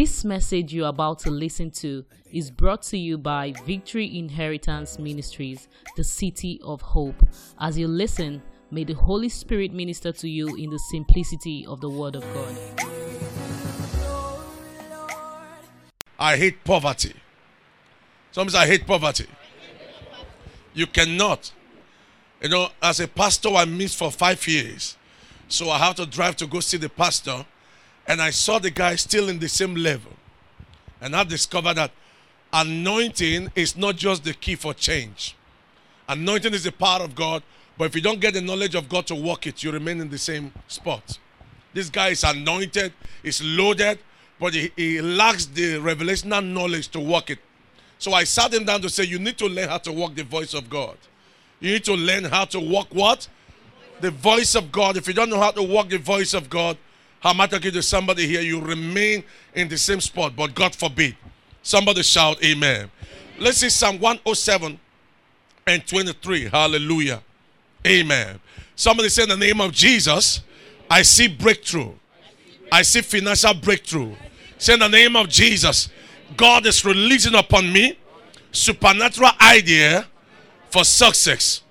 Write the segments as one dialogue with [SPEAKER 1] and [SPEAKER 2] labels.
[SPEAKER 1] This message you're about to listen to is brought to you by Victory Inheritance Ministries, the City of Hope. As you listen, may the Holy Spirit minister to you in the simplicity of the Word of God.
[SPEAKER 2] I hate poverty. Sometimes I hate poverty. You cannot. You know, as a pastor, I missed for five years. So I have to drive to go see the pastor. And I saw the guy still in the same level. And I discovered that anointing is not just the key for change. Anointing is a power of God, but if you don't get the knowledge of God to work it, you remain in the same spot. This guy is anointed, is loaded, but he, he lacks the revelational knowledge to work it. So I sat him down to say, You need to learn how to walk the voice of God. You need to learn how to walk what? The voice of God. If you don't know how to walk the voice of God, how am I talking to somebody here? You remain in the same spot, but God forbid. Somebody shout, Amen. Let's see Psalm 107 and 23. Hallelujah. Amen. Somebody say in the name of Jesus, I see breakthrough. I see financial breakthrough. Say in the name of Jesus, God is releasing upon me supernatural idea for success.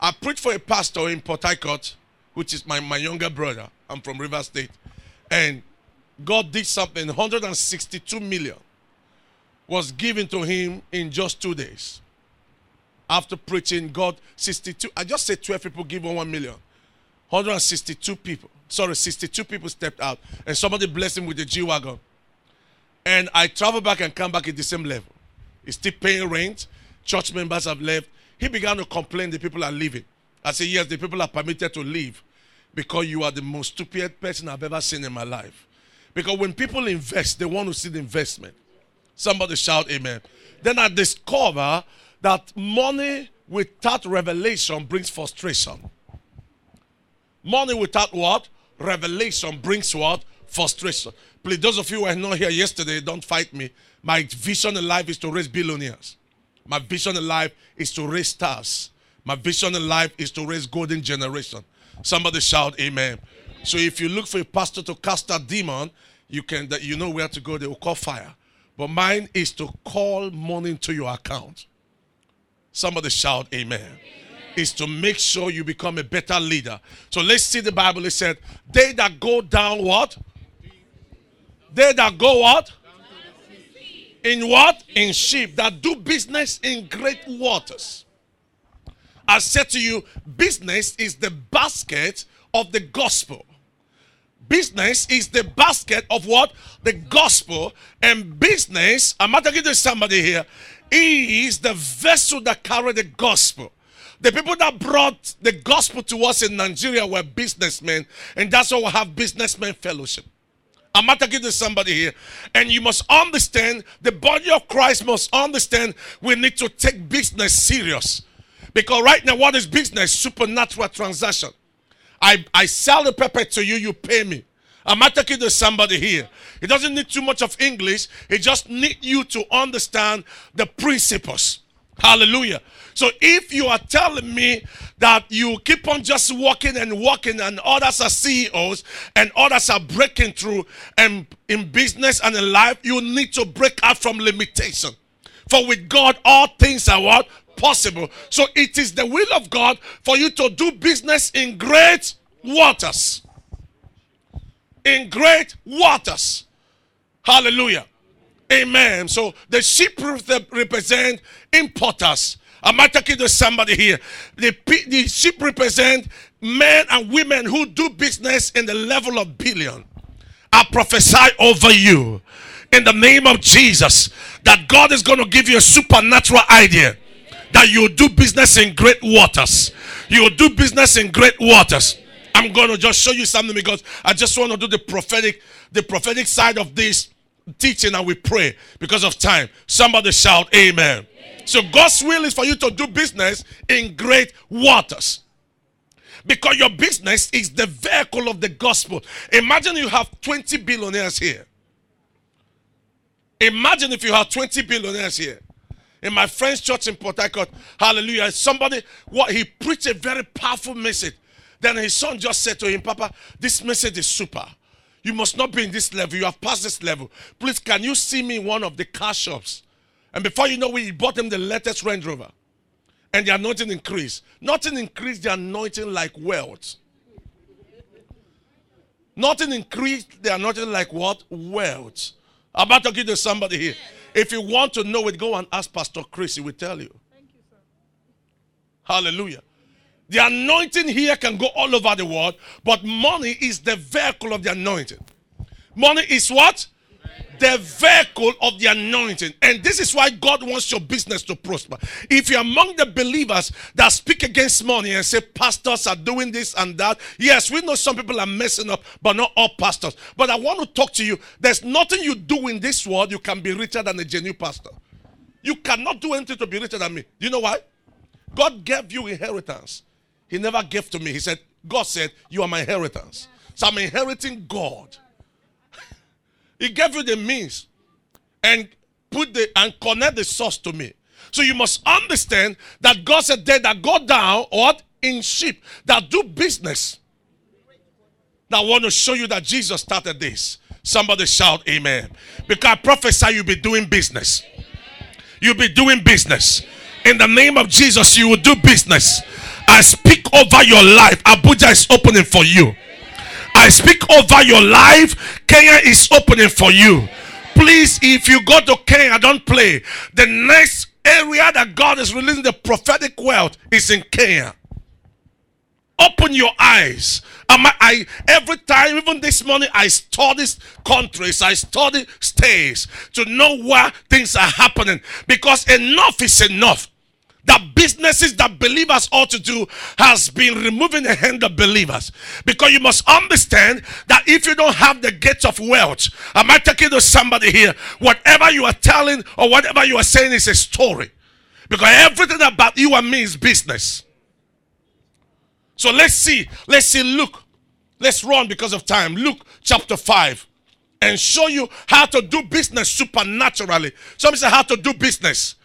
[SPEAKER 2] I preached for a pastor in Port Harcourt, which is my, my younger brother. I'm from River State. And God did something, 162 million was given to him in just two days. After preaching, God 62, I just said 12 people give 1 million. 162 people, sorry, 62 people stepped out, and somebody blessed him with the G Wagon. And I travel back and come back at the same level. He's still paying rent. Church members have left. He began to complain the people are leaving. I said, Yes, the people are permitted to leave because you are the most stupid person I've ever seen in my life. Because when people invest, they want to see the investment. Somebody shout amen. Then I discover that money without revelation brings frustration. Money without what? Revelation brings what? Frustration. Please, those of you who are not here yesterday, don't fight me. My vision in life is to raise billionaires. My vision in life is to raise stars. My vision in life is to raise golden generation. Somebody shout amen. So if you look for a pastor to cast a demon, you can that you know where to go. They will call fire. But mine is to call money to your account. Somebody shout amen. amen. Is to make sure you become a better leader. So let's see the Bible. It said, They that go down what? They that go what? In what? In sheep that do business in great waters. I said to you, business is the basket of the gospel. Business is the basket of what? The gospel. And business, I'm not talking to somebody here, is the vessel that carried the gospel. The people that brought the gospel to us in Nigeria were businessmen, and that's why we have businessmen fellowship. I'm not talking to somebody here. And you must understand, the body of Christ must understand we need to take business serious. Because right now, what is business? Supernatural transaction. I, I sell the pepper to you, you pay me. I'm not talking to somebody here. He doesn't need too much of English. He just need you to understand the principles. Hallelujah. So if you are telling me that you keep on just walking and walking and others are CEOs and others are breaking through and in business and in life, you need to break out from limitation. For with God, all things are what? Possible. So it is the will of God for you to do business in great waters. In great waters. Hallelujah. Amen. So the sheep represent importers. Am I talking to somebody here? The, the sheep represent men and women who do business in the level of billion. I prophesy over you in the name of Jesus that God is going to give you a supernatural idea that you do business in great waters. You do business in great waters. I'm going to just show you something because I just want to do the prophetic the prophetic side of this teaching and we pray because of time. Somebody shout amen. amen. So God's will is for you to do business in great waters. Because your business is the vehicle of the gospel. Imagine you have 20 billionaires here. Imagine if you have 20 billionaires here. In my friend's church in Port Harcourt, hallelujah, somebody, what he preached a very powerful message. Then his son just said to him, Papa, this message is super. You must not be in this level. You have passed this level. Please, can you see me in one of the car shops? And before you know it, he bought them the latest Range Rover. And the anointing increased. Nothing increased the anointing like wealth. Nothing increased the anointing like what? Wealth. I'm about to give to somebody here. If you want to know it, go and ask Pastor Chris. He will tell you. Thank you sir. Hallelujah. The anointing here can go all over the world, but money is the vehicle of the anointing. Money is what? The vehicle of the anointing. And this is why God wants your business to prosper. If you're among the believers that speak against money and say pastors are doing this and that, yes, we know some people are messing up, but not all pastors. But I want to talk to you. There's nothing you do in this world you can be richer than a genuine pastor. You cannot do anything to be richer than me. Do you know why? God gave you inheritance. He never gave to me. He said, God said, You are my inheritance. So I'm inheriting God. He gave you the means and put the and connect the source to me. So you must understand that God said they that go down what in sheep that do business. That want to show you that Jesus started this. Somebody shout amen. Because I prophesy you'll be doing business. You'll be doing business. In the name of Jesus, you will do business. I speak over your life. Abuja is opening for you. I speak over your life. Kenya is opening for you. Please, if you go to Kenya, don't play. The next area that God is releasing the prophetic wealth is in Kenya. Open your eyes. I, I, every time, even this morning, I study countries, I study states to know where things are happening because enough is enough that businesses that believers ought to do has been removing the hand of believers. Because you must understand that if you don't have the gates of wealth, am I talking to somebody here? Whatever you are telling or whatever you are saying is a story. Because everything about you and me is business. So let's see. Let's see Luke. Let's run because of time. Luke chapter 5 and show you how to do business supernaturally. Somebody say how to do business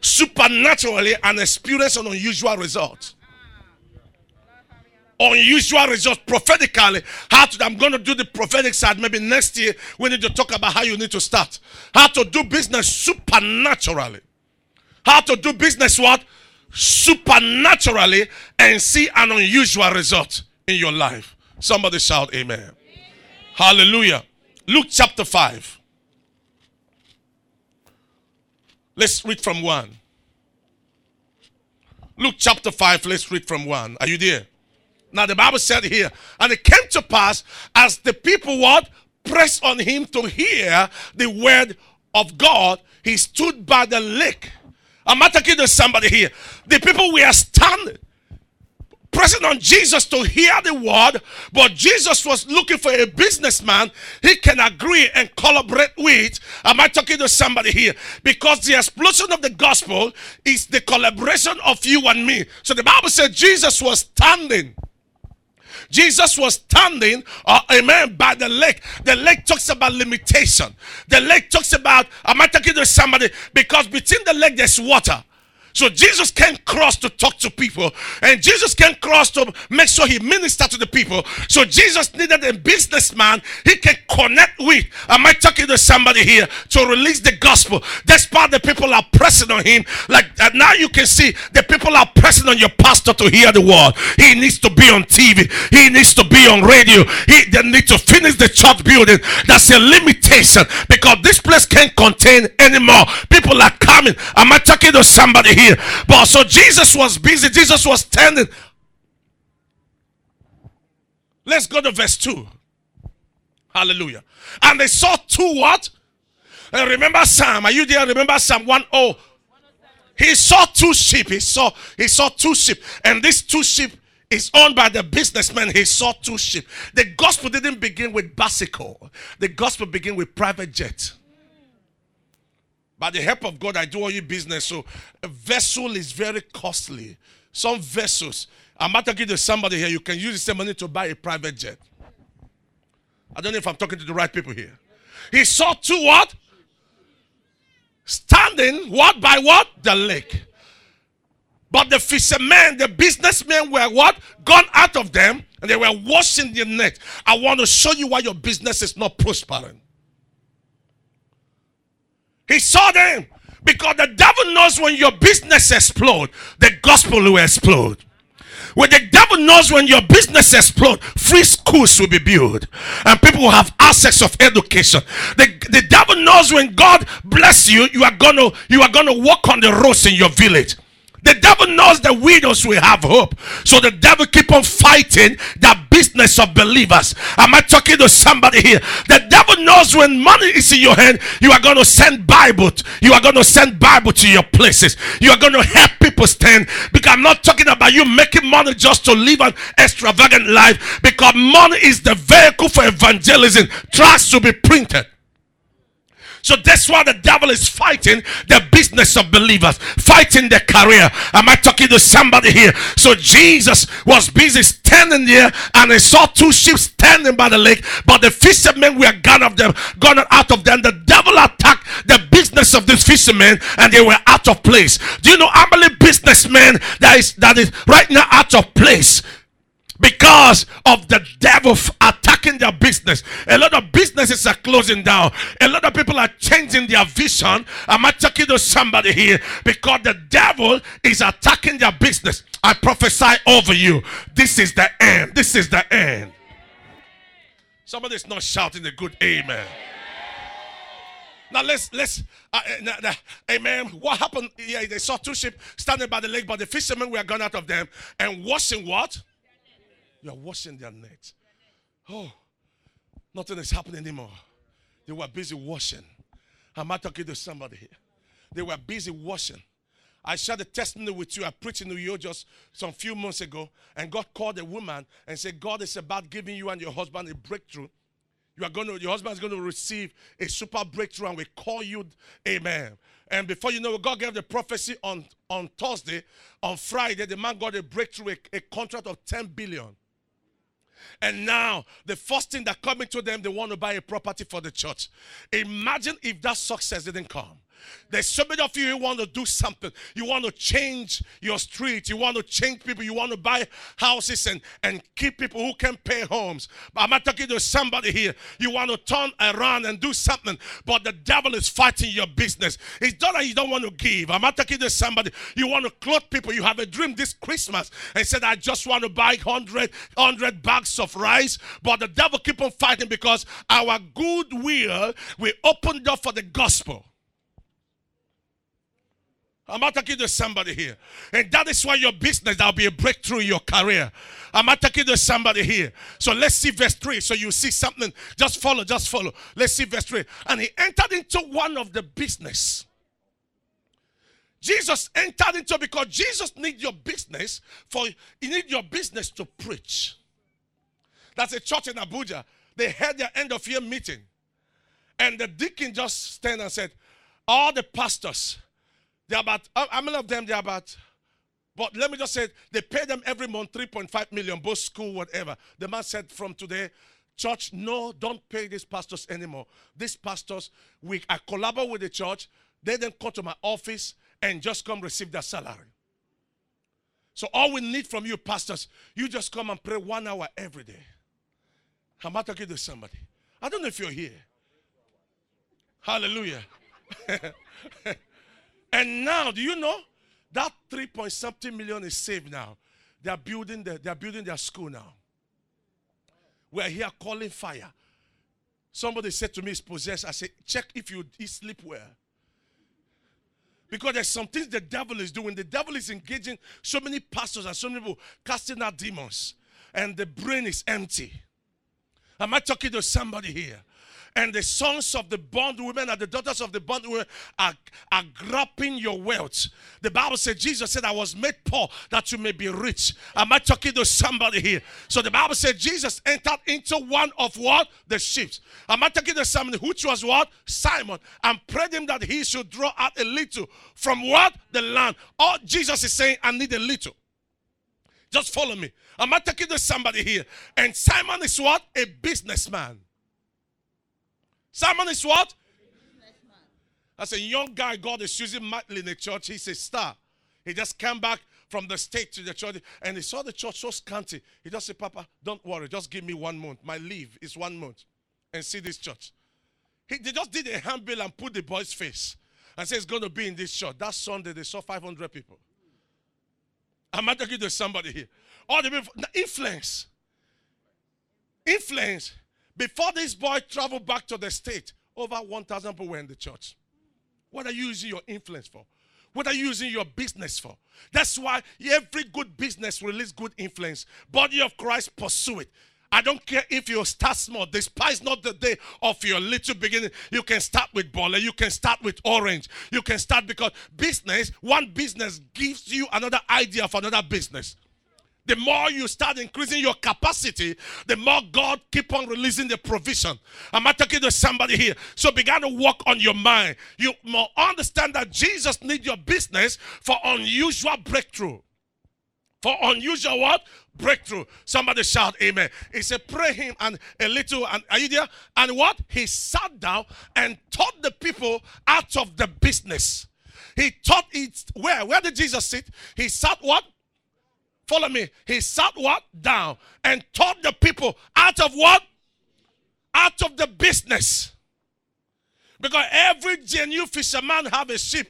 [SPEAKER 2] supernaturally and experience an unusual result. Unusual result prophetically. How to, I'm going to do the prophetic side. Maybe next year we need to talk about how you need to start. How to do business supernaturally. How to do business what? Supernaturally and see an unusual result in your life. Somebody shout amen. amen. Hallelujah. Luke chapter 5. Let's read from 1. Luke chapter 5, let's read from 1. Are you there? Now the Bible said here, and it came to pass as the people what pressed on him to hear the word of God, he stood by the lake. I'm not talking to somebody here. The people were standing pressing on Jesus to hear the word, but Jesus was looking for a businessman he can agree and collaborate with. Am I talking to somebody here? Because the explosion of the gospel is the collaboration of you and me. So the Bible said Jesus was standing. Jesus was standing, uh, amen, by the lake. The lake talks about limitation. The lake talks about, am I talking to somebody? Because between the lake there's water. So Jesus can cross to talk to people, and Jesus can cross to make sure he ministered to the people. So Jesus needed a businessman he can connect with. Am I talking to somebody here to release the gospel? That's part the people are pressing on him. Like uh, now you can see the people are pressing on your pastor to hear the word. He needs to be on TV. He needs to be on radio. He they need to finish the church building. That's a limitation because this place can't contain anymore. People are coming. Am I talking to somebody here? Here. But so Jesus was busy, Jesus was standing. Let's go to verse 2. Hallelujah. And they saw two what? And remember Psalm. Are you there? Remember Psalm 1 0. He saw two sheep. He saw he saw two sheep. And these two sheep is owned by the businessman. He saw two sheep. The gospel didn't begin with bicycle. The gospel began with private jet. By the help of God, I do all your business. So a vessel is very costly. Some vessels, I'm to give to somebody here, you can use the same money to buy a private jet. I don't know if I'm talking to the right people here. He saw two what? Standing what by what? The lake. But the fishermen, the businessmen were what? Gone out of them And they were washing their net. I want to show you why your business is not prospering. He saw them because the devil knows when your business explode, the gospel will explode. When the devil knows when your business explode, free schools will be built and people will have access of education. The, the devil knows when God bless you, you are gonna you are gonna walk on the roads in your village. The devil knows the widows will have hope. So the devil keep on fighting the business of believers. Am I talking to somebody here? The devil knows when money is in your hand, you are going to send Bible. You are going to send Bible to your places. You are going to help people stand. Because I'm not talking about you making money just to live an extravagant life. Because money is the vehicle for evangelism. Trust to be printed. So that's why the devil is fighting the business of believers, fighting their career. Am I talking to somebody here? So Jesus was busy standing there and he saw two ships standing by the lake, but the fishermen were gone of them, gone out of them. The devil attacked the business of these fishermen and they were out of place. Do you know how many businessmen that is that is right now out of place? Because of the devil attacking their business. A lot of businesses are closing down. A lot of people are changing their vision. I'm I talking to somebody here? Because the devil is attacking their business. I prophesy over you. This is the end. This is the end. Somebody's not shouting a good amen. Now let's let's uh, uh, amen. What happened? Yeah, they saw two ships standing by the lake, but the fishermen were gone out of them and washing what? You are washing their nets. Oh, nothing is happening anymore. They were busy washing. Am I talking to somebody here? They were busy washing. I shared a testimony with you. I preached in New York just some few months ago, and God called a woman and said, God is about giving you and your husband a breakthrough. You are going to, your husband is going to receive a super breakthrough, and we call you, Amen. And before you know, it, God gave the prophecy on, on Thursday. On Friday, the man got a breakthrough, a, a contract of 10 billion. And now, the first thing that coming to them, they want to buy a property for the church. Imagine if that success didn't come. There's so many of you who want to do something. You want to change your street. You want to change people. You want to buy houses and, and keep people who can pay homes. But I'm not talking to somebody here. You want to turn around and do something, but the devil is fighting your business. It's not that you don't want to give. I'm not talking to somebody. You want to clothe people. You have a dream this Christmas and said, I just want to buy 100, 100 bags of rice. But the devil keep on fighting because our goodwill will opened up for the gospel. I'm not talking to somebody here. And that is why your business, there'll be a breakthrough in your career. I'm not talking to somebody here. So let's see verse 3. So you see something. Just follow, just follow. Let's see verse 3. And he entered into one of the business. Jesus entered into because Jesus need your business for he need your business to preach. That's a church in Abuja. They had their end of year meeting. And the deacon just stand and said, All the pastors they're about, how many of them they're about? But let me just say, they pay them every month 3.5 million, both school, whatever. The man said from today, church, no, don't pay these pastors anymore. These pastors, we I collaborate with the church. They then come to my office and just come receive their salary. So all we need from you, pastors, you just come and pray one hour every day. I'm not talking to somebody. I don't know if you're here. Hallelujah. And now, do you know that three point something million is saved now? They are building the, they are building their school now. We're here calling fire. Somebody said to me, "It's possessed." I said, "Check if you sleep well." Because there's some things the devil is doing. The devil is engaging so many pastors and so many people casting out demons, and the brain is empty. Am I talking to somebody here? And the sons of the bondwomen and the daughters of the bondwomen are, are grabbing your wealth. The Bible said, Jesus said, I was made poor that you may be rich. Am I talking to somebody here? So the Bible said, Jesus entered into one of what? The ships. Am I talking to somebody which was what? Simon. And prayed him that he should draw out a little from what? The land. All Jesus is saying, I need a little. Just follow me. Am I talking to somebody here? And Simon is what? A businessman. Simon is what? As a young guy, God is using mightily in the church. He's a star. He just came back from the state to the church, and he saw the church so scanty. He just said, Papa, don't worry, just give me one month. My leave is one month. And see this church. He, they just did a handbill and put the boy's face and said it's going to be in this church. That Sunday, they saw 500 people. I'm I talking to somebody here? All the people, influence. Influence. Before this boy traveled back to the state, over 1,000 people were in the church. What are you using your influence for? What are you using your business for? That's why every good business release good influence. Body of Christ, pursue it. I don't care if you start small. Despise not the day of your little beginning. You can start with Bola. You can start with Orange. You can start because business, one business gives you another idea for another business. The more you start increasing your capacity, the more God keep on releasing the provision. Am I talking to somebody here? So begin to work on your mind. You understand that Jesus need your business for unusual breakthrough. For unusual what? Breakthrough. Somebody shout amen. He said, pray him and a little, and are you there? And what? He sat down and taught the people out of the business. He taught it where? Where did Jesus sit? He sat what? Follow me. He sat what? Down and taught the people out of what? Out of the business. Because every genuine fisherman have a ship.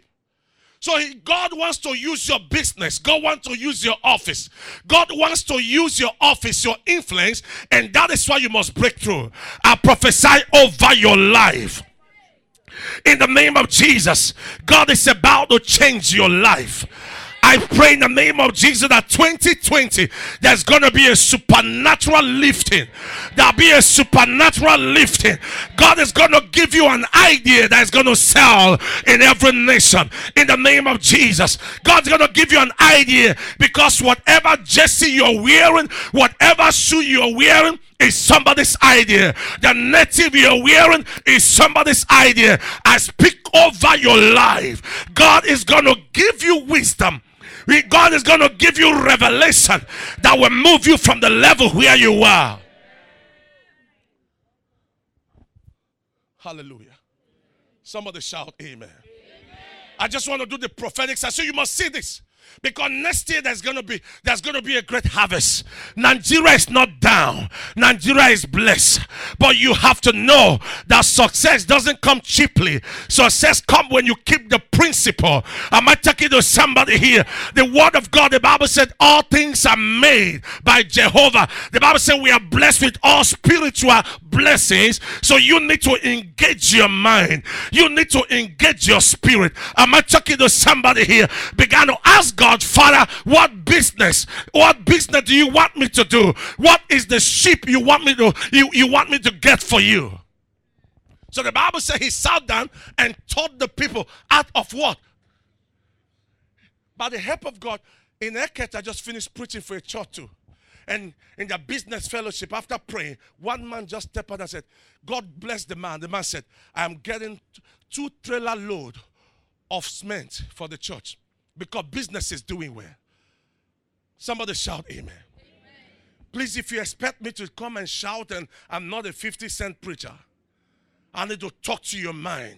[SPEAKER 2] So he, God wants to use your business. God wants to use your office. God wants to use your office, your influence, and that is why you must break through. I prophesy over your life. In the name of Jesus, God is about to change your life. I pray in the name of Jesus that 2020 there's going to be a supernatural lifting. There'll be a supernatural lifting. God is going to give you an idea that's going to sell in every nation in the name of Jesus. God's going to give you an idea because whatever jersey you're wearing, whatever shoe you're wearing, is somebody's idea. The native you're wearing is somebody's idea. I speak over your life. God is going to give you wisdom God is going to give you revelation that will move you from the level where you are. Hallelujah. Somebody shout, Amen. amen. I just want to do the prophetic I So you must see this. Because next year there's gonna be there's gonna be a great harvest. Nigeria is not down. Nigeria is blessed. But you have to know that success doesn't come cheaply. Success comes when you keep the principle. Am I talking to somebody here? The word of God, the Bible said, all things are made by Jehovah. The Bible said we are blessed with all spiritual blessings. So you need to engage your mind. You need to engage your spirit. Am I talking to somebody here? Began to ask God Father, what business? What business do you want me to do? What is the sheep you want me to you, you want me to get for you? So the Bible says he sat down and taught the people out of what? By the help of God, in Eket, I just finished preaching for a church too. And in the business fellowship, after praying, one man just stepped out and said, God bless the man. The man said, I'm getting two trailer load of cement for the church because business is doing well. Somebody shout amen. amen. Please, if you expect me to come and shout, and I'm not a 50 cent preacher, I need to talk to your mind.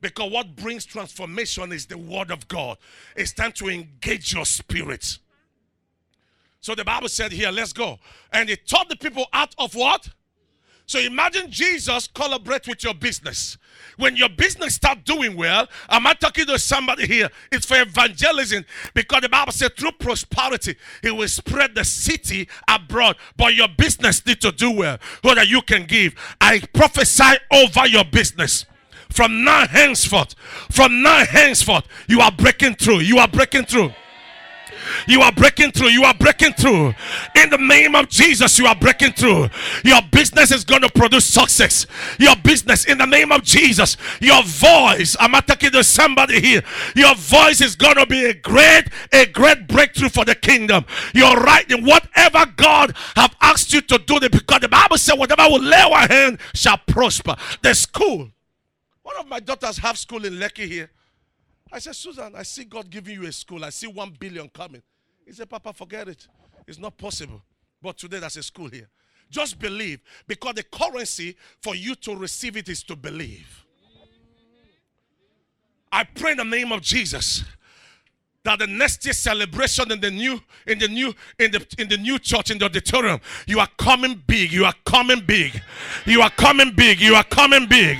[SPEAKER 2] Because what brings transformation is the word of God. It's time to engage your spirit. So the Bible said here, let's go. And he taught the people out of what? So imagine Jesus collaborate with your business. When your business start doing well, am I talking to somebody here? It's for evangelism because the Bible said through prosperity, it will spread the city abroad. But your business need to do well so that you can give. I prophesy over your business. From now henceforth, from now henceforth, you are breaking through. You are breaking through. You are breaking through. You are breaking through. In the name of Jesus, you are breaking through. Your business is going to produce success. Your business, in the name of Jesus, your voice. I'm talking to somebody here. Your voice is going to be a great, a great breakthrough for the kingdom. You're right in whatever God have asked you to do. Because the Bible said, whatever will lay our hand shall prosper. The school. One of my daughters have school in Lekki here. I said, Susan, I see God giving you a school. I see one billion coming. He said, Papa, forget it. It's not possible. But today there's a school here. Just believe because the currency for you to receive it is to believe. I pray in the name of Jesus that the next year celebration in the new in the new in the in the new church in the auditorium you are coming big you are coming big. You are coming big you are coming big.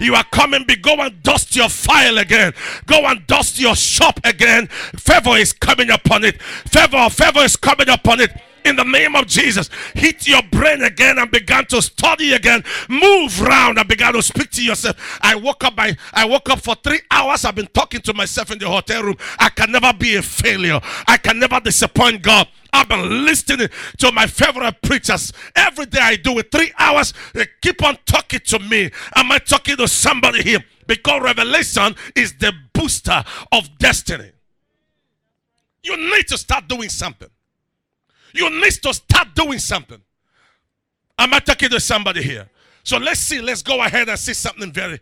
[SPEAKER 2] You are coming big. Go and dust your file again. Go and dust your shop again. Favor is coming upon it. Favor favor is coming upon it in the name of Jesus. Hit your brain again and began to study again. Move round and began to speak to yourself. I woke up by I woke up for three hours. I've been talking to myself in the hotel room. I can never be a failure. I can never disappoint God. I've been listening to my favorite preachers. Every day I do it. Three hours. They keep on talking to me. Am I talking to somebody here? Because revelation is the booster of destiny. You need to start doing something. You need to start doing something. Am I talking to somebody here? So let's see. Let's go ahead and see something very.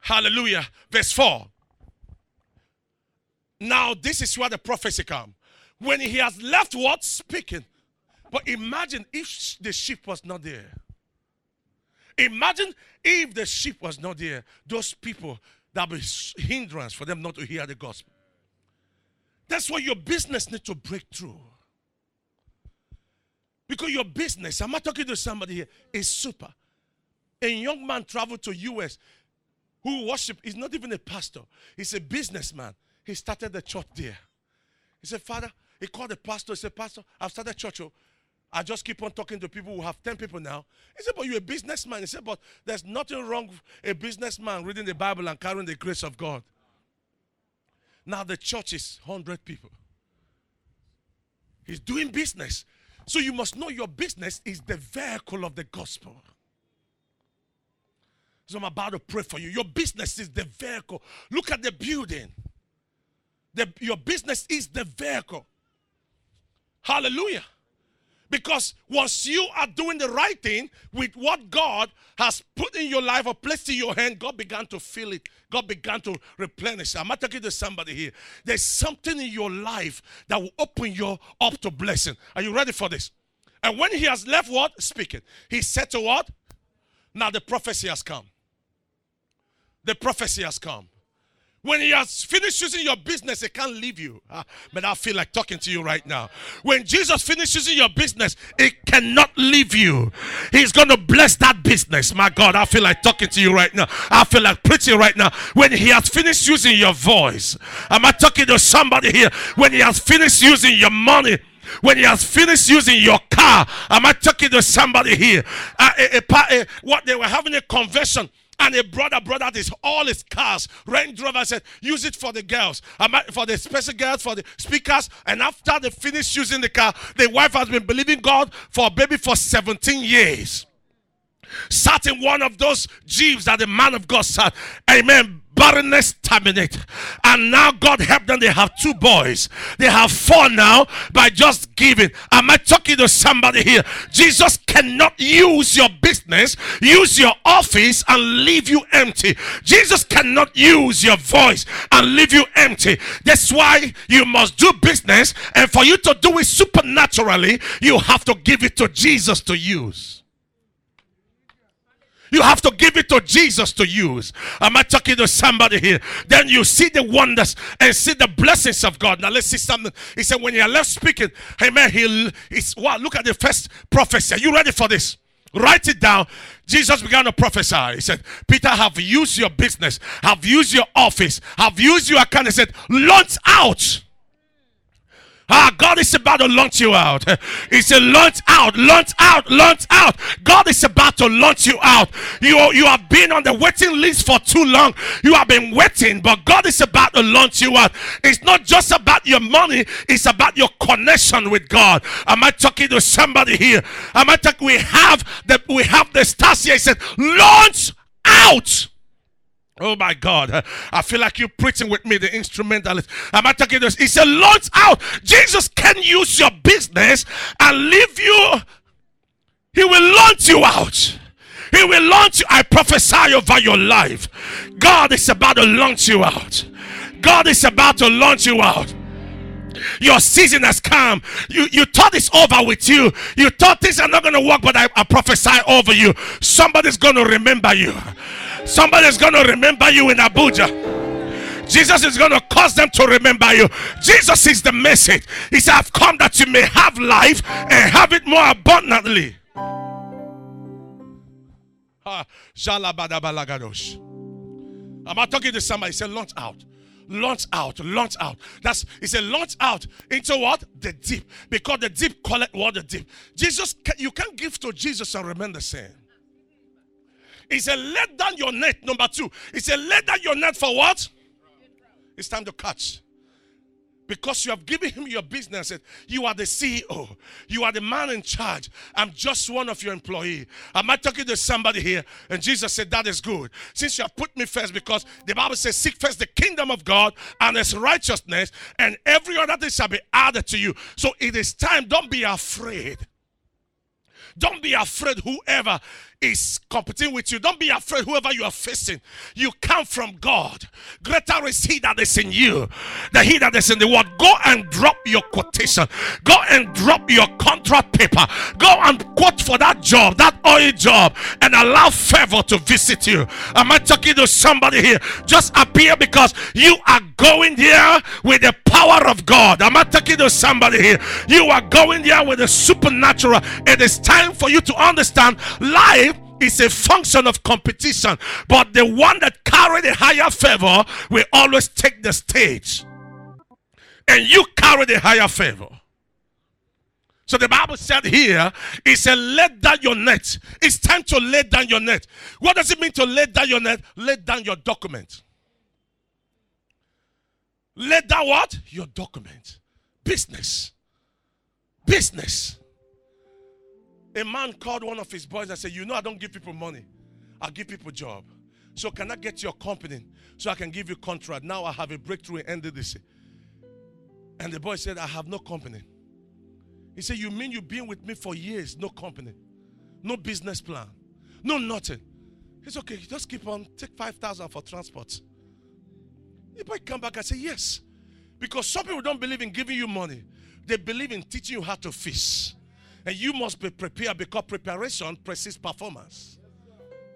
[SPEAKER 2] Hallelujah. Verse 4. Now, this is where the prophecy comes. When he has left what? Speaking. But imagine if the sheep was not there. Imagine if the sheep was not there. Those people, that be hindrance for them not to hear the gospel. That's why your business needs to break through. Because your business, I'm not talking to somebody here, is super. A young man traveled to US who worship, he's not even a pastor, he's a businessman. He started the church there. He said, Father, he called the pastor, he said, Pastor, I've started church. Oh. I just keep on talking to people who have 10 people now. He said, But you're a businessman. He said, But there's nothing wrong with a businessman reading the Bible and carrying the grace of God. Now the church is 100 people. He's doing business. So you must know your business is the vehicle of the gospel. So I'm about to pray for you. Your business is the vehicle. Look at the building. The, your business is the vehicle. Hallelujah. Because once you are doing the right thing with what God has put in your life or placed in your hand, God began to feel it. God began to replenish. I'm not talking to somebody here. There's something in your life that will open you up to blessing. Are you ready for this? And when he has left what? Speaking. He said to what? Now the prophecy has come. The prophecy has come. When he has finished using your business, he can't leave you. Ah, but I feel like talking to you right now. When Jesus finishes using your business, it cannot leave you. He's going to bless that business. My God, I feel like talking to you right now. I feel like preaching right now. When he has finished using your voice, am I talking to somebody here? When he has finished using your money, when he has finished using your car, am I talking to somebody here? Uh, a, a, a, what they were having a conversion and a brother brought out his all his cars. Range Rover said, use it for the girls, for the special girls, for the speakers. And after they finished using the car, the wife has been believing God for a baby for 17 years. Sat in one of those jeeps that the man of God sat. Amen barrenness terminate. And now God help them. They have two boys. They have four now by just giving. Am I talking to somebody here? Jesus cannot use your business, use your office, and leave you empty. Jesus cannot use your voice and leave you empty. That's why you must do business. And for you to do it supernaturally, you have to give it to Jesus to use. You have to give it to Jesus to use. Am I talking to somebody here? Then you see the wonders and see the blessings of God. Now let's see something. He said, when you're left speaking, man, he is wow, look at the first prophecy. Are you ready for this? Write it down. Jesus began to prophesy. He said, Peter, have used your business, have used your office, have used your account. He said, launch out. Ah, God is about to launch you out. He said, launch out, launch out, launch out. God is about to launch you out. You, you have been on the waiting list for too long. You have been waiting, but God is about to launch you out. It's not just about your money, it's about your connection with God. Am I talking to somebody here? Am I talking? We have the we have the stars here. He said, launch out. Oh my God. I feel like you're preaching with me, the instrumentalist. Am I talking this? He said, launch out. Jesus can use your business and leave you. He will launch you out. He will launch you. I prophesy over your life. God is about to launch you out. God is about to launch you out. Your season has come. You, you thought it's over with you. You thought things are not going to work, but I, I prophesy over you. Somebody's going to remember you. Somebody's going to remember you in Abuja. Jesus is going to cause them to remember you. Jesus is the message. He said, I've come that you may have life and have it more abundantly. Am I talking to somebody? He said, launch out. Launch out, launch out. That's he said, launch out into what? The deep. Because the deep call it what the deep. Jesus, you can't give to Jesus and remain the same. He said, let down your net. Number two. He said, let down your net for what? It's time to catch because you have given him your business. You are the CEO. You are the man in charge. I'm just one of your employee. Am I talking to somebody here? And Jesus said, That is good. Since you have put me first, because the Bible says, Seek first the kingdom of God and his righteousness, and every other thing shall be added to you. So it is time. Don't be afraid. Don't be afraid, whoever is competing with you. Don't be afraid, whoever you are facing. You come from God. Greater is He that is in you than He that is in the world. Go and drop your quotation. Go and drop your contract paper. Go and quote for that job, that oil job, and allow favor to visit you. Am I talking to somebody here? Just appear because you are going there with the power of God. Am I talking to somebody here? You are going there with the supernatural. It is time for you to understand life is a function of competition, but the one that carried the higher favor will always take the stage. And you carry the higher favor. So the Bible said here, it said, let down your net. It's time to lay down your net. What does it mean to lay down your net? Lay down your document. Lay down what? Your document. Business. Business. A man called one of his boys and said, You know, I don't give people money, I give people job. So, can I get your company so I can give you contract? Now I have a breakthrough in NDDC. And the boy said, I have no company. He said, You mean you've been with me for years? No company, no business plan, no nothing. Said, Okay, just keep on, take 5,000 for transport. The boy come back and say, Yes. Because some people don't believe in giving you money, they believe in teaching you how to fish. And you must be prepared because preparation precedes performance.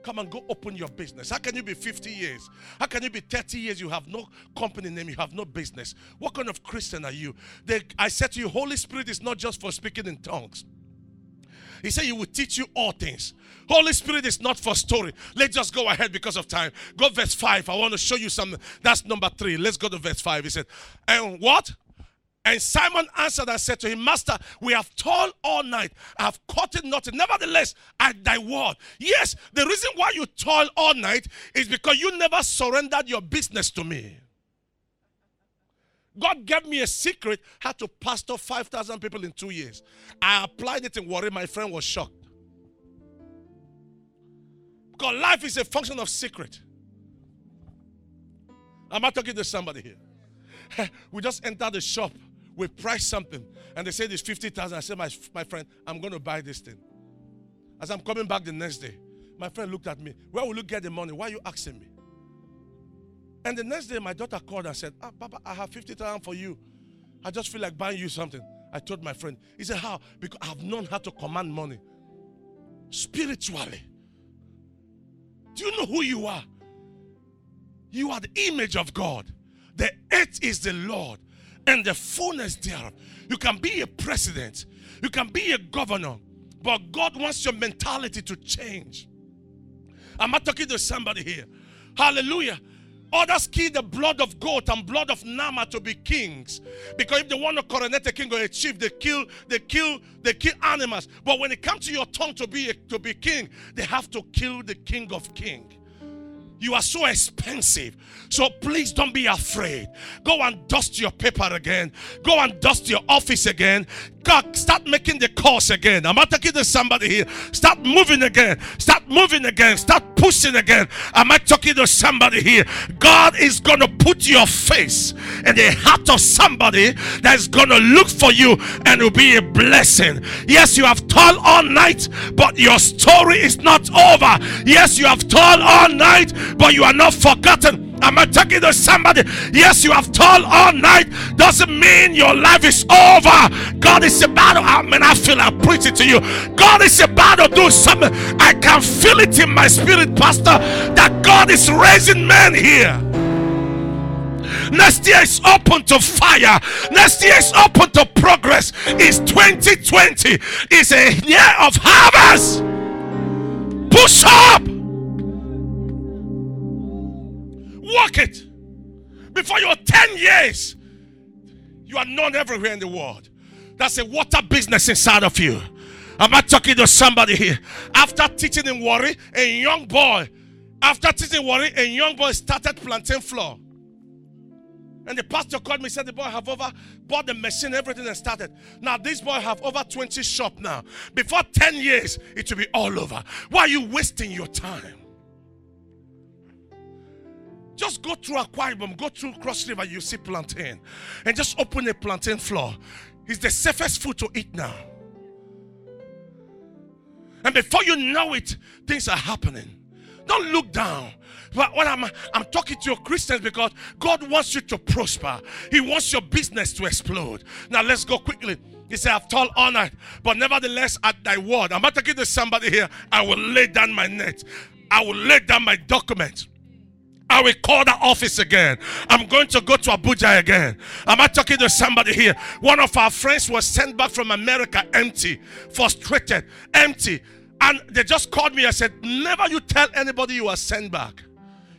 [SPEAKER 2] Come and go open your business. How can you be 50 years? How can you be 30 years? You have no company name, you have no business. What kind of Christian are you? They, I said to you, Holy Spirit is not just for speaking in tongues. He said, He will teach you all things. Holy Spirit is not for story. Let's just go ahead because of time. Go verse 5. I want to show you something. That's number three. Let's go to verse 5. He said, And what? And Simon answered and said to him, Master, we have toiled all night. I have caught it nothing. Nevertheless, at thy word. Yes, the reason why you toil all night is because you never surrendered your business to me. God gave me a secret how to pastor 5,000 people in two years. I applied it in Warri. My friend was shocked. Because life is a function of secret. Am I talking to somebody here? we just entered the shop we price something and they said it's 50,000. I said, my, my friend, I'm going to buy this thing. As I'm coming back the next day, my friend looked at me. Where will you get the money? Why are you asking me? And the next day, my daughter called and said, ah, Papa, I have 50,000 for you. I just feel like buying you something. I told my friend. He said, How? Because I've known how to command money spiritually. Do you know who you are? You are the image of God. The earth is the Lord and the fullness thereof. You can be a president, you can be a governor, but God wants your mentality to change. I'm not talking to somebody here. Hallelujah. Others kill the blood of goat and blood of Nama to be kings. Because if they want to coronate a king or a chief, they kill, they kill, they kill animals. But when it comes to your tongue to be a, to be king, they have to kill the king of kings. You are so expensive. So please don't be afraid. Go and dust your paper again. Go and dust your office again. God, start making the calls again. I'm not talking to somebody here. Start moving again. Start moving again. Start pushing again. Am I talking to somebody here? God is going to put your face in the heart of somebody that's going to look for you and will be a blessing. Yes, you have toiled all night, but your story is not over. Yes, you have toiled all night, but you are not forgotten. Am I talking to somebody? Yes, you have told all night. Doesn't mean your life is over. God is about to, I mean, I feel I preach it to you. God is about to do something. I can feel it in my spirit, Pastor, that God is raising men here. Next year is open to fire. Next year is open to progress. Is 2020 is a year of harvest. Push up. Walk it. Before your 10 years, you are known everywhere in the world. That's a water business inside of you. Am I talking to somebody here? After teaching in Warri, a young boy, after teaching Warri, a young boy started planting flour. And the pastor called me, said the boy have over bought the machine, everything and started. Now this boy have over 20 shop now. Before 10 years, it will be all over. Why are you wasting your time? Just go through Ibom, go through Cross River, you see plantain. And just open a plantain floor. It's the safest food to eat now. And before you know it, things are happening. Don't look down. But when I'm, I'm talking to your Christians because God wants you to prosper. He wants your business to explode. Now let's go quickly. He said, I've told honor, but nevertheless at thy word. I'm not talking to somebody here. I will lay down my net. I will lay down my document. I will call the office again. I'm going to go to Abuja again. Am I talking to somebody here? One of our friends was sent back from America empty, frustrated, empty. And they just called me and said, Never you tell anybody you are sent back.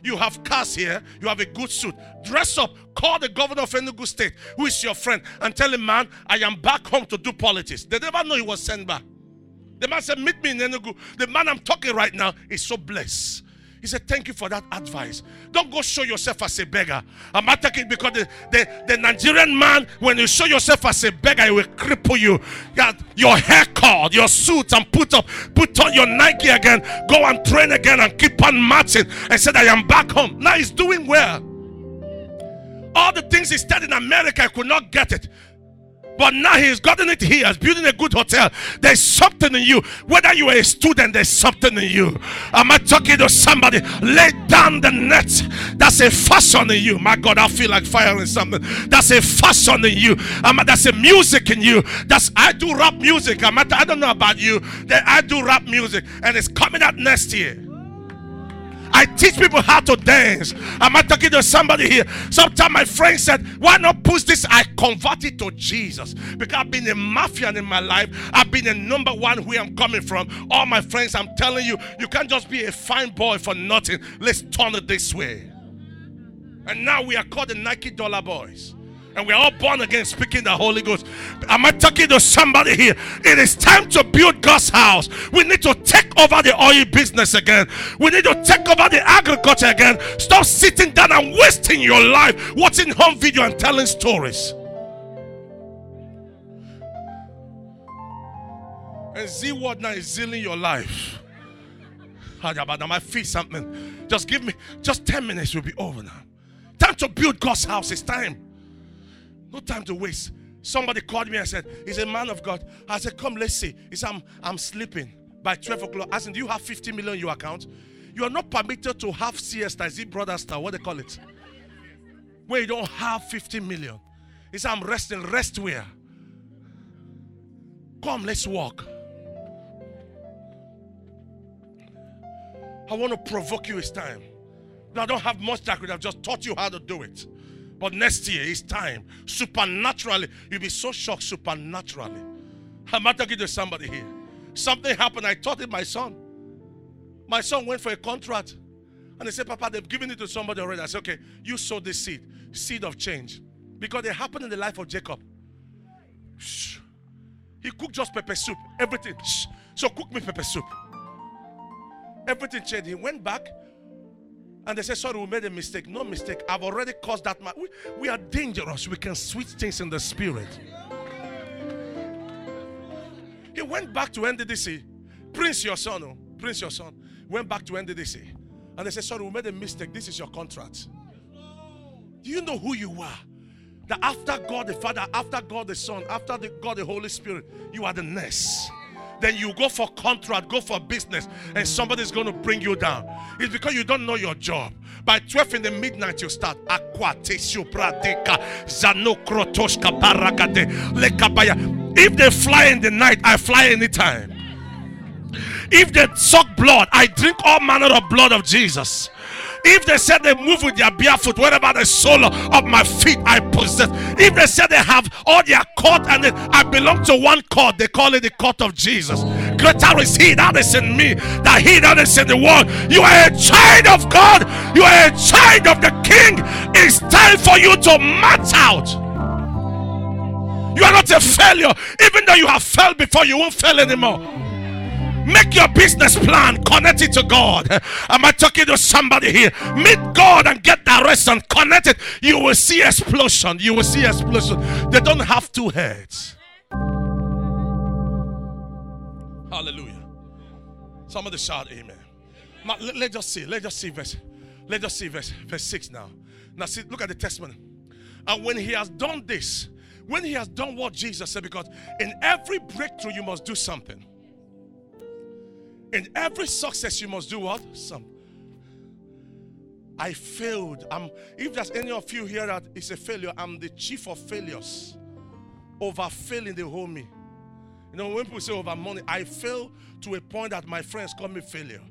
[SPEAKER 2] You have cars here, you have a good suit. Dress up, call the governor of Enugu State, who is your friend, and tell him, Man, I am back home to do politics. They never know he was sent back. The man said, Meet me in Enugu. The man I'm talking right now is so blessed. He said, Thank you for that advice. Don't go show yourself as a beggar. I'm attacking because the, the, the Nigerian man, when you show yourself as a beggar, he will cripple you. Got your hair cut, your suit, and put up, put on your Nike again, go and train again and keep on marching and said, I am back home. Now he's doing well. All the things he studied in America, I could not get it. But now he's gotten it here. He's building a good hotel. There's something in you. Whether you are a student, there's something in you. Am I talking to somebody? Lay down the net. That's a fashion in you. My God, I feel like firing something. That's a fashion in you. Um, that's a music in you. That's I do rap music. I'm I don't know about you. That I do rap music, and it's coming out next year. I teach people how to dance. Am I talking to somebody here? Sometimes my friend said, Why not push this? I converted to Jesus because I've been a mafia in my life. I've been a number one where I'm coming from. All my friends, I'm telling you, you can't just be a fine boy for nothing. Let's turn it this way. And now we are called the Nike Dollar Boys and we're all born again speaking the Holy Ghost. Am I talking to somebody here? It is time to build God's house. We need to take over the oil business again. We need to take over the agriculture again. Stop sitting down and wasting your life watching home video and telling stories. And Z word now is zealing your life. My feet something. Just give me just 10 minutes, will be over now. Time to build God's house. It's time. No time to waste. Somebody called me and said, He's a man of God. I said, Come, let's see. He said, I'm, I'm sleeping by 12 o'clock. I said, Do you have 50 million in your account? You are not permitted to have siesta, it brother star? What they call it? Where you don't have 50 million. He said, I'm resting. Rest where? Come, let's walk. I want to provoke you this time. I don't have much that I could have just taught you how to do it. But next year it's time. Supernaturally, you'll be so shocked supernaturally. I'm not talking to somebody here. Something happened. I taught it my son. My son went for a contract. And they said, Papa, they've given it to somebody already. I said, okay, you sow this seed, seed of change. Because it happened in the life of Jacob. Shh. He cooked just pepper soup, everything. Shh. So cook me pepper soup. Everything changed. He went back and they say, Sorry, we made a mistake. No mistake. I've already caused that. we, we are dangerous. We can switch things in the spirit. He went back to NDDC. Prince, your son, oh, Prince, your son, went back to NDDC. And they said, Sorry, we made a mistake. This is your contract. Do you know who you are? That after God the Father, after God the Son, after the, God the Holy Spirit, you are the next then you go for contract, go for business, and somebody's going to bring you down. It's because you don't know your job. By 12 in the midnight, you start. If they fly in the night, I fly anytime. If they suck blood, I drink all manner of blood of Jesus. If they said they move with their bare barefoot, wherever the sole of my feet I possess. If they said they have all their court and I belong to one court, they call it the court of Jesus. Greater is He that is in me than He that is in the world. You are a child of God. You are a child of the King. It's time for you to match out. You are not a failure. Even though you have failed before, you won't fail anymore. Make your business plan, connect it to God. Am I talking to somebody here? Meet God and get direction, connect it. You will see explosion. You will see explosion. They don't have two heads. Hallelujah. Somebody shout amen. Now, let, let's just see. Let's just see verse. Let's just see verse, verse 6 now. Now, see, look at the testimony. And when he has done this, when he has done what Jesus said, because in every breakthrough you must do something. In every success you must do what? Some. I failed. I'm if there's any of you here that is a failure, I'm the chief of failures. Over failing the whole me. You know, when people say over money, I failed to a point that my friends call me failure.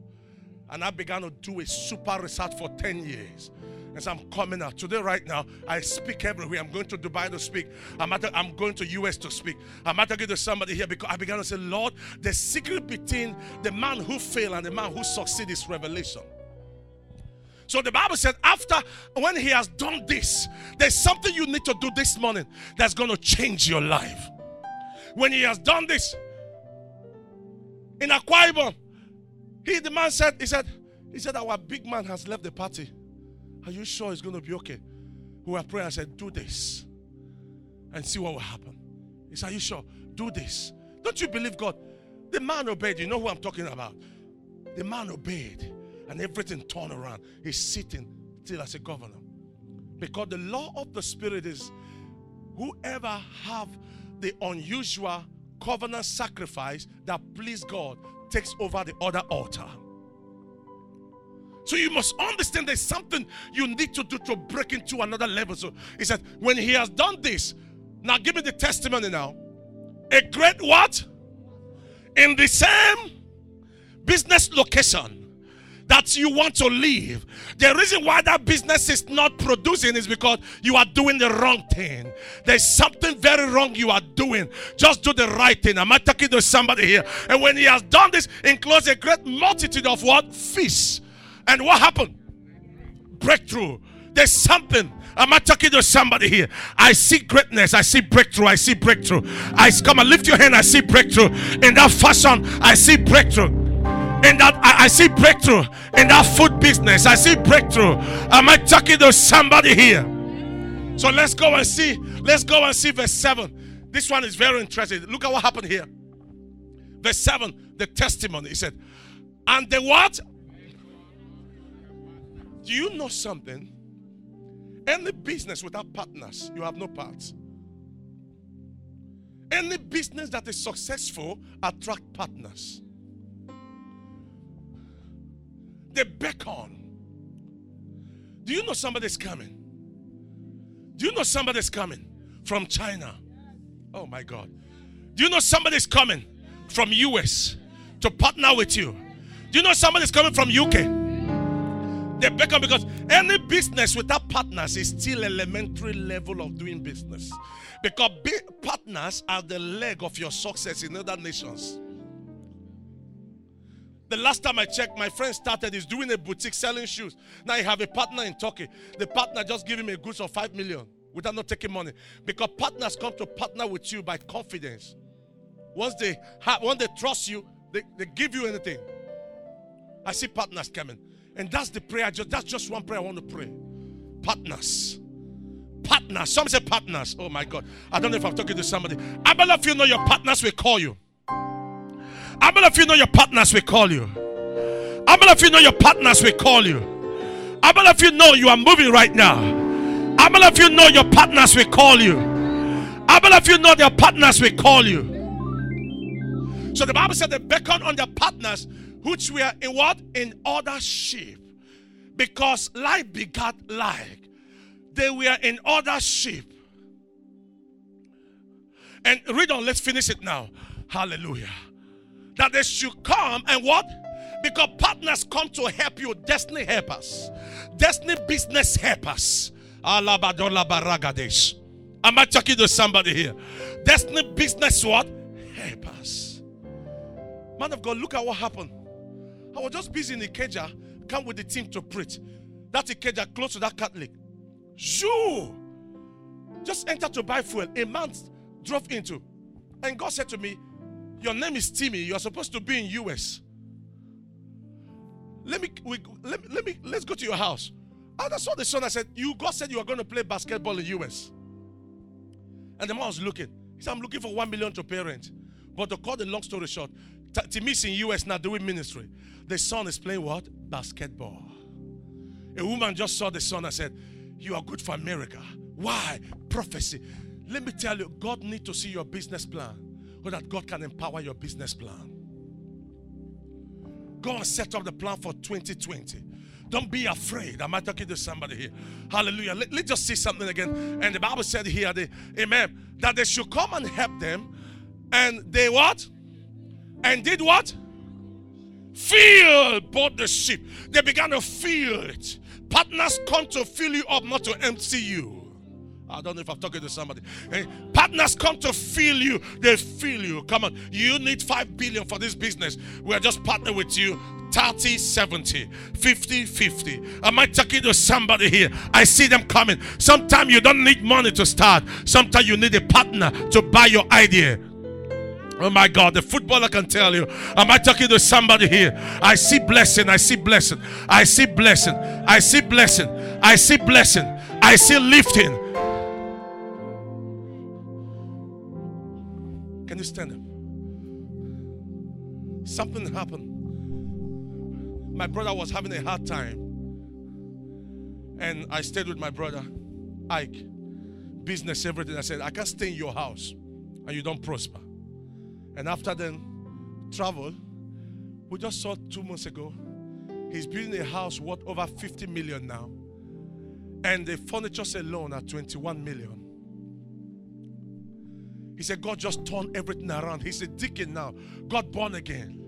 [SPEAKER 2] And I began to do a super research for 10 years. As I'm coming out today, right now, I speak everywhere. I'm going to Dubai to speak. I'm, at, I'm going to US to speak. I'm talking to somebody here because I began to say, Lord, the secret between the man who failed and the man who succeeded is revelation. So the Bible said, after when he has done this, there's something you need to do this morning that's going to change your life. When he has done this, in Akwa Ibom, he the man said, he said, he said, our big man has left the party. Are you sure it's going to be okay? We were praying. I said, Do this and see what will happen. He said, Are you sure? Do this. Don't you believe God? The man obeyed. You know who I'm talking about? The man obeyed and everything turned around. He's sitting still as a governor. Because the law of the Spirit is whoever have the unusual covenant sacrifice that please God takes over the other altar. So you must understand there's something you need to do to break into another level. So he said, when he has done this, now give me the testimony now. A great what? In the same business location that you want to leave. The reason why that business is not producing is because you are doing the wrong thing. There's something very wrong you are doing. Just do the right thing. Am I talking to somebody here? And when he has done this, enclose a great multitude of what? Fish and what happened? Breakthrough. There's something. Am I talking to somebody here? I see greatness. I see breakthrough. I see breakthrough. I come and lift your hand. I see breakthrough. In that fashion, I see breakthrough. In that, I, I see breakthrough. In that food business, I see breakthrough. Am I talking to somebody here? So let's go and see. Let's go and see verse 7. This one is very interesting. Look at what happened here. Verse 7, the testimony. He said, And the what? Do you know something? Any business without partners, you have no parts. Any business that is successful attract partners. They beckon. Do you know somebody's coming? Do you know somebody's coming from China? Oh my God. Do you know somebody's coming from US to partner with you? Do you know somebody's coming from UK? They because any business without partners is still elementary level of doing business. Because partners are the leg of your success in other nations. The last time I checked, my friend started is doing a boutique selling shoes. Now he have a partner in Turkey. The partner just give him a goods of five million without not taking money. Because partners come to partner with you by confidence. Once they have, once they trust you, they, they give you anything. I see partners coming. And that's the prayer. Just that's just one prayer I want to pray. Partners. Partners. Some say partners. Oh my God. I don't know if I'm talking to somebody. I believe of you know your partners will call you. I believe of you know your partners will call you. I believe of you know your partners will call you. I believe of you know you are moving right now. I believe of you know your partners will call you. I believe of you know their partners will call you. So the Bible said they beckon on their partners which were in what? In other sheep. Because like begat like. They were in other sheep. And read on, let's finish it now. Hallelujah. That they should come and what? Because partners come to help you, destiny helpers, destiny business helpers. Am I talking to somebody here? Destiny business what? Helpers. Man of God, look at what happened. I was just busy in Ikeja, come with the team to preach. That Ikeja close to that Catholic. Shoo! Just enter to buy fuel. A man drove into. And God said to me, Your name is Timmy. You're supposed to be in US. Let me, we, let me, let me, let's go to your house. And I saw the son. I said, You, God said you are going to play basketball in US. And the man was looking. He said, I'm looking for one million to parent. But to cut the long story short, Timmy's in US now doing ministry. The son is playing what? Basketball. A woman just saw the son and said, You are good for America. Why? Prophecy. Let me tell you, God need to see your business plan so that God can empower your business plan. Go and set up the plan for 2020. Don't be afraid. Am I talking to somebody here? Hallelujah. Let, us just see something again. And the Bible said here, the, Amen, that they should come and help them. And they what? And did what? Fill both the ship. They began to fill it. Partners come to fill you up, not to empty you. I don't know if I'm talking to somebody. Hey, partners come to fill you, they fill you. Come on, you need 5 billion for this business. We're just partnering with you 30 70 50 50 am i talking to somebody here i see them coming sometimes you don't need money to start sometimes you need a partner to buy your idea Oh my God, the footballer can tell you. Am I talking to somebody here? I see blessing. I see blessing. I see blessing. I see blessing. I see blessing. I see lifting. Can you stand up? Something happened. My brother was having a hard time. And I stayed with my brother, Ike. Business, everything. I said, I can't stay in your house and you don't prosper. And after then, travel, we just saw two months ago, he's building a house worth over 50 million now. And the furniture alone at 21 million. He said, God just turned everything around. He's a deacon now. God born again.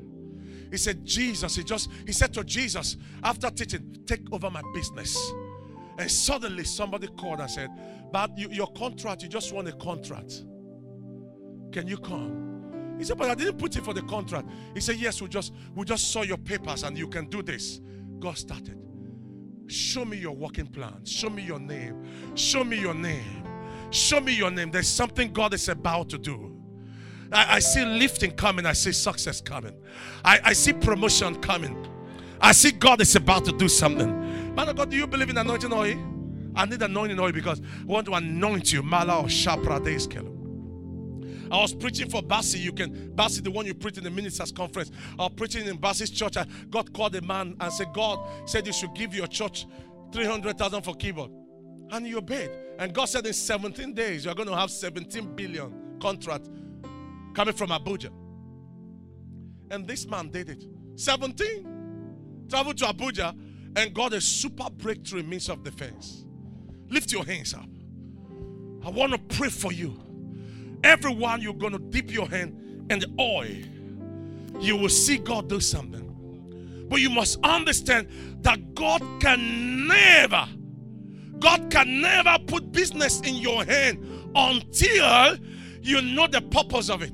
[SPEAKER 2] He said, Jesus, he just, he said to Jesus, after teaching, take over my business. And suddenly somebody called and said, But you, your contract, you just want a contract. Can you come? He said, But I didn't put it for the contract. He said, Yes, we just we just saw your papers and you can do this. God started. Show me your working plan. Show me your name. Show me your name. Show me your name. There's something God is about to do. I, I see lifting coming. I see success coming. I, I see promotion coming. I see God is about to do something. Man of God, do you believe in anointing oil? I need anointing oil because I want to anoint you. Mala or Shapra I was preaching for Bassi. You can Bassi, the one you preached in the ministers conference. I was preaching in Bassi's church. God called a man and said, God said you should give your church 300,000 for keyboard. And he obeyed. And God said in 17 days, you're going to have 17 billion contract coming from Abuja. And this man did it. 17. Traveled to Abuja and got a super breakthrough means of defense. Lift your hands up. I want to pray for you. Everyone, you're going to dip your hand in the oil. You will see God do something. But you must understand that God can never God can never put business in your hand until you know the purpose of it.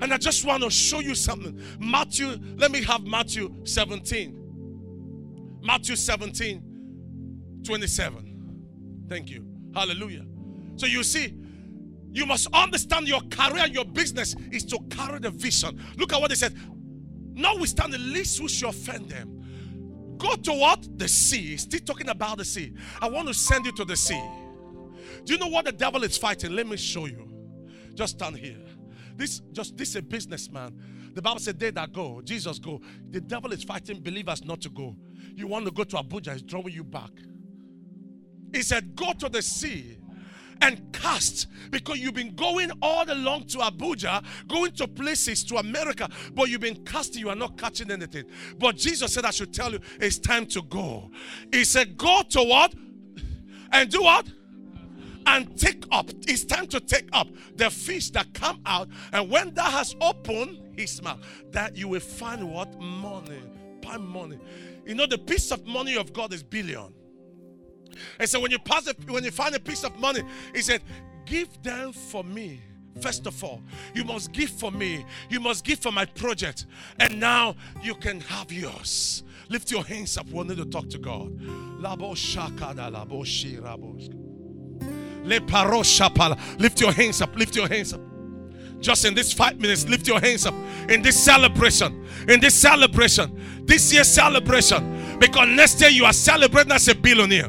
[SPEAKER 2] And I just want to show you something. Matthew, let me have Matthew 17. Matthew 17, 27. Thank you. Hallelujah. So you see, you must understand your career, and your business is to carry the vision. Look at what they said. Notwithstanding, least who shall offend them Go to what? The sea. Still talking about the sea. I want to send you to the sea. Do you know what the devil is fighting? Let me show you. Just stand here. This just this is a businessman. The Bible said they that go, Jesus go. The devil is fighting believers not to go. You want to go to Abuja, he's drawing you back. He said, Go to the sea and cast because you've been going all along to Abuja, going to places to America, but you've been casting, you are not catching anything. But Jesus said, I should tell you, it's time to go. He said, Go to what? And do what? and take up. It's time to take up the fish that come out. And when that has opened his mouth, that you will find what? Money. pound money. You know, the piece of money of God is billion. And so when you pass it, when you find a piece of money, he said, Give them for me. First of all, you must give for me. You must give for my project. And now you can have yours. Lift your hands up. We need to talk to God. Lift your hands up. Lift your hands up. Just in this five minutes, lift your hands up. In this celebration, in this celebration, this year's celebration, because next year you are celebrating as a billionaire.